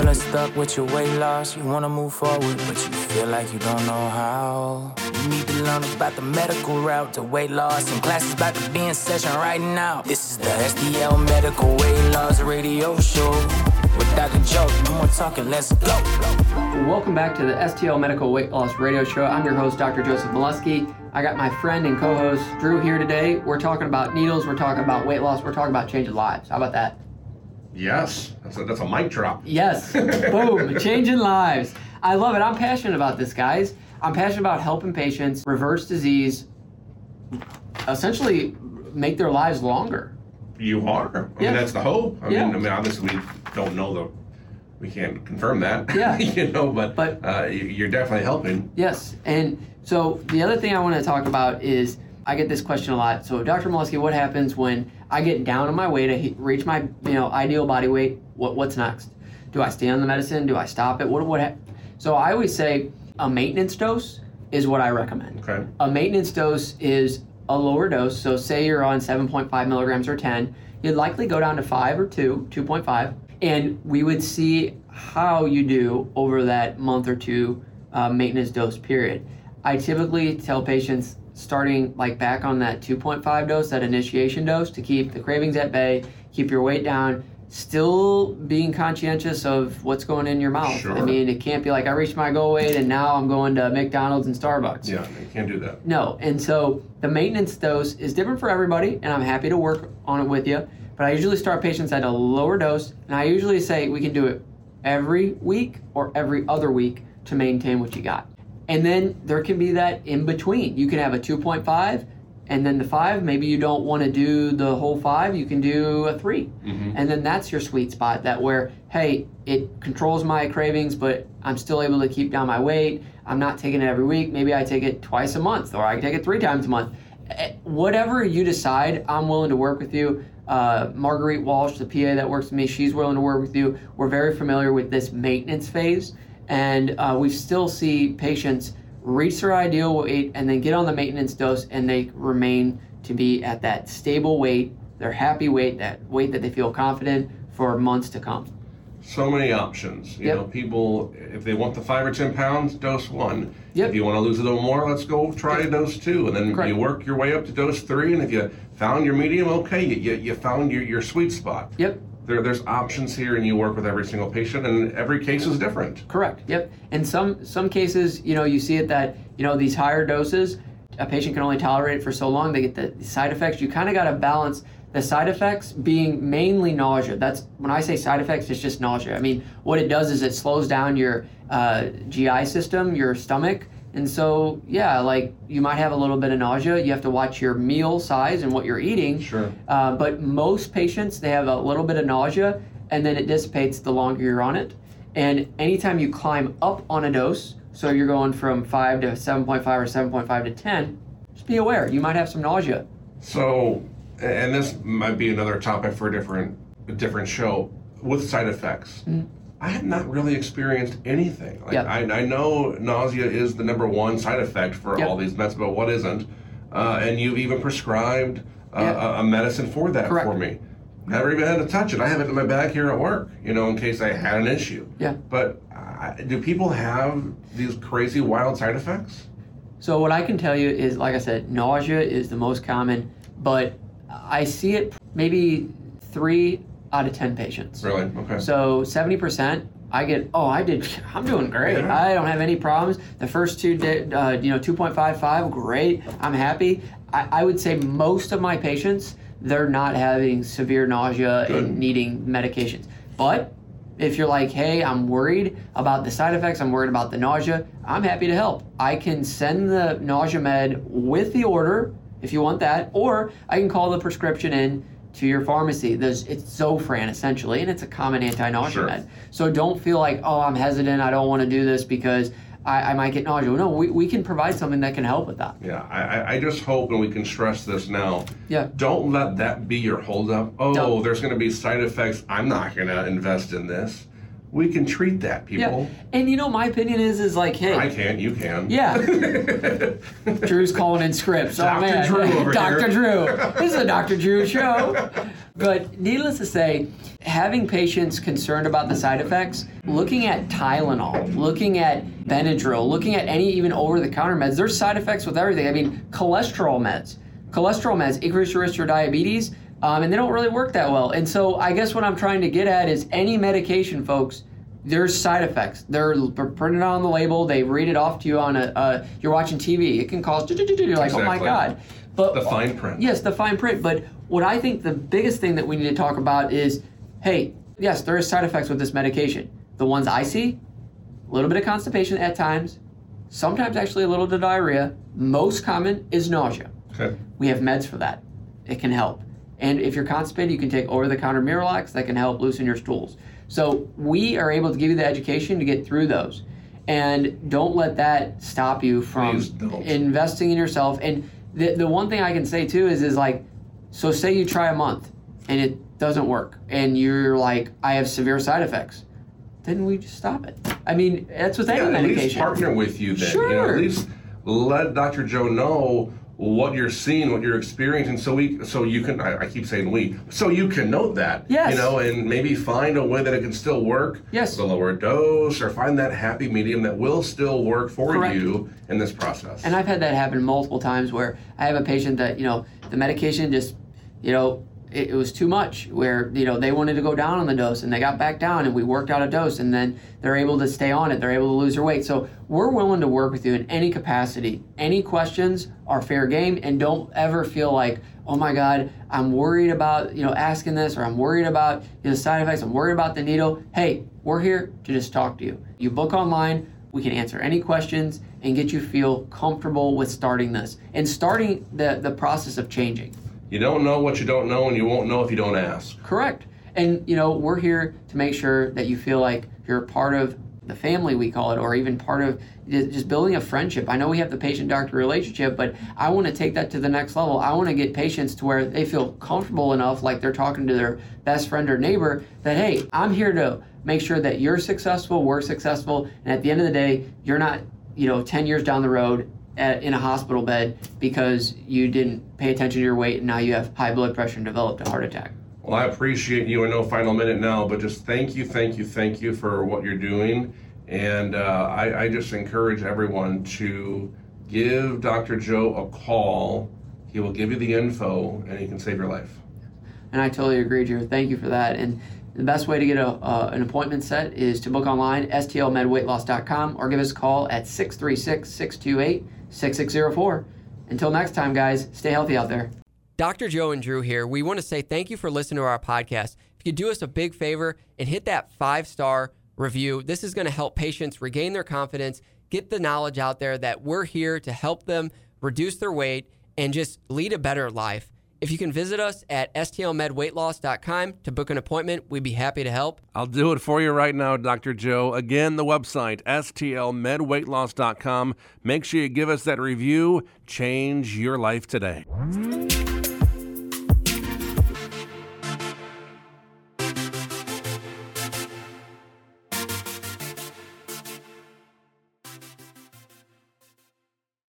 feeling stuck with your weight loss. You wanna move forward, but you feel like you don't know how. You need to learn about the medical route to weight loss. And classes about to be in session right now. This is the STL Medical Weight Loss Radio Show. With Dr. Joe, no more talking, let's go. Welcome back to the STL Medical Weight Loss Radio Show. I'm your host, Dr. Joseph Moleski. I got my friend and co-host Drew here today. We're talking about needles. We're talking about weight loss. We're talking about changing lives. How about that? Yes, that's a, that's a mic drop. Yes. Boom. Changing lives. I love it. I'm passionate about this, guys. I'm passionate about helping patients reverse disease, essentially make their lives longer. You are. I Yeah. mean, that's the hope. I Yeah. mean, I mean, obviously we don't know the, we can't confirm that. Yeah. you know, but But- uh, you- you're definitely helping. Yes. And so the other thing I want to talk about is I get this question a lot. So, Dr. Moleski, what happens when I get down on my way to hit- reach my you know ideal body weight? What what's next? Do I stay on the medicine? Do I stop it? What what? hap- So I always say a maintenance dose is what I recommend. Okay. A maintenance dose is a lower dose. So say you're on 7.5 milligrams or 10, you'd likely go down to 5 or 2, 2.5, and we would see how you do over that month or two uh, maintenance dose period. I typically tell patients starting like back on that 2.5 dose, that initiation dose, to keep the cravings at bay, keep your weight down. Still being conscientious of what's going in your mouth. Sure. I mean, it can't be like I reached my goal weight and now I'm going to McDonald's and Starbucks. Yeah, you can't do that. No, and so the maintenance dose is different for everybody, and I'm happy to work on it with you. But I usually start patients at a lower dose, and I usually say we can do it every week or every other week to maintain what you got. And then there can be that in between. You can have a 2.5 and then the 5. Maybe you don't want to do the whole 5, you can do a 3. And then that's your sweet spot that where, hey, it controls my cravings, but I'm still able to keep down my weight. I'm not taking it every week. Maybe I take it twice a month or I take it three times a month. Eh, Whatever you decide, I'm willing to work with you. Uh, Marguerite Walsh, the PA that works with me, she's willing to work with you. We're very familiar with this maintenance phase, and uh, we still see patients reach their ideal weight and then get on the maintenance dose, and they remain to be at that stable weight, their happy weight, that weight that they feel confident for months to come. So many options. You Yep. know, people, if they want the five or ten pounds, dose one. Yep. If you want to lose a little more, let's go try dose two, and then Correct. you work your way up to dose three. And if you found your medium, okay, you, you, you found your, your sweet spot. Yep. There, there's options here, and you work with every single patient, and every case is different. Correct. Yep. and some some cases, you know, you see it that you know these higher doses, a patient can only tolerate it for so long. They get the side effects. You kind of got to balance the side effects being mainly nausea. That's when I say side effects, it's just nausea. I mean, what it does is it slows down your uh, GI system, your stomach. And so, yeah, like you might have a little bit of nausea. You have to watch your meal size and what you're eating. Sure. Uh, but most patients, they have a little bit of nausea and then it dissipates the longer you're on it. And anytime you climb up on a dose, so you're going from 5 to 7.5 or 7.5 to 10, just be aware you might have some nausea. So, and this might be another topic for a different, a different show with side effects. I have not really experienced anything. Like Yep. I, I know nausea is the number one side effect for Yep. all these meds, but what isn't? Uh, and you've even prescribed uh, Yep. a, a medicine for that Correct. for me. Never even had to touch it. I have it in my bag here at work, you know, in case I had an issue. Yeah. But uh, do people have these crazy wild side effects? So what I can tell you is, like I said, nausea is the most common, but I see it maybe three out of 10 patients. Really? Okay. So 70%, I get, oh, I did, I'm doing great. Yeah. I don't have any problems. The first two, did, uh, you know, 2.55, great. I'm happy. I, I would say most of my patients, they're not having severe nausea Good. and needing medications. But if you're like, hey, I'm worried about the side effects, I'm worried about the nausea, I'm happy to help. I can send the nausea med with the order if you want that, or I can call the prescription in to your pharmacy. There's it's Zofran essentially, and it's a common anti-nausea Sure. med. So don't feel like, oh, I'm hesitant, I don't want to do this because I, I might get nausea. No, we, we can provide something that can help with that. Yeah, I, I- just hope, and we can stress this now. Yeah. Don't let that be your holdup. Oh, Don't. there's going to be side effects. I'm not going to invest in this. We can treat that, people. Yeah. And you know, my opinion is is like, hey, I can't. You can. Yeah. Drew's calling in scripts. Oh Dr. man, Drew Dr. Drew. This is a Dr. Drew show. But needless to say, having patients concerned about the side effects, looking at Tylenol, looking at Benadryl, looking at any even over the counter meds, there's side effects with everything. I mean, cholesterol meds. Cholesterol meds increase your risk for diabetes, um, and they don't really work that well. And so I guess what I'm trying to get at is any medication, folks, there's side effects. They're printed on the label. They read it off to you on a. Uh, you're watching TV. It can cause. You're like, oh my god. But the fine print. Yes, the fine print. But what I think the biggest thing that we need to talk about is, hey, yes, there are side effects with this medication. The ones I see, a little bit of constipation at times, sometimes actually a little bit of diarrhea. Most common is nausea. Okay. We have meds for that. It can help. And if you're constipated, you can take over-the-counter Miralax that can help loosen your stools. So we are able to give you the education to get through those. And don't let that stop you from investing in yourself. And the, the one thing I can say too is is like, so say you try a month and it doesn't work, and you're like, I have severe side effects. Then we just stop it. I mean, that's with any yeah, medication. At least partner with you then. Sure. You know, at least let Dr. Joe know what you're seeing, what you're experiencing, so we, so you can. I, I, keep saying we, so you can note that. Yes. You know, and maybe find a way that it can still work. Yes. The lower dose, or find that happy medium that will still work for Correct. you in this process. And I've had that happen multiple times where I have a patient that you know the medication just, you know, it, it, was too much where you know they wanted to go down on the dose and they got back down and we worked out a dose and then they're able to stay on it. They're able to lose their weight. So we're willing to work with you in any capacity. Any questions are fair game and don't ever feel like oh my god i'm worried about you know asking this or i'm worried about you know, side effects. I'm worried about the needle. Hey we're here to just talk to you. You book online we can answer any questions and get you feel comfortable with starting this and starting the, the process of changing you don't know what you don't know, and you won't know if you don't ask. Correct. And, you know, we're here to make sure that you feel like you're part of the family, we call it, or even part of just building a friendship. I know we have the patient doctor relationship, but I want to take that to the next level. I want to get patients to where they feel comfortable enough, like they're talking to their best friend or neighbor, that, hey, I'm here to make sure that you're successful, we're successful, and at the end of the day, you're not, you know, 10 years down the road at, in a hospital bed because you didn't pay attention to your weight and now you have high blood pressure and developed a heart attack. Well, I appreciate you. I know final minute now, but just thank you, thank you, thank you for what you're doing. And uh, I, I just encourage everyone to give Dr. Joe a call. He will give you the info and he can save your life. And I totally agree, Drew. Thank you for that. And the best way to get a, uh, an appointment set is to book online, stlmedweightloss.com, or give us a call at 636 628 6604. Until next time, guys, stay healthy out there. Dr. Joe and Drew here. We want to say thank you for listening to our podcast. If you do us a big favor and hit that five star review, this is going to help patients regain their confidence, get the knowledge out there that we're here to help them reduce their weight and just lead a better life. If you can visit us at stlmedweightloss.com to book an appointment, we'd be happy to help. I'll do it for you right now, Dr. Joe. Again, the website, stlmedweightloss.com. Make sure you give us that review. Change your life today.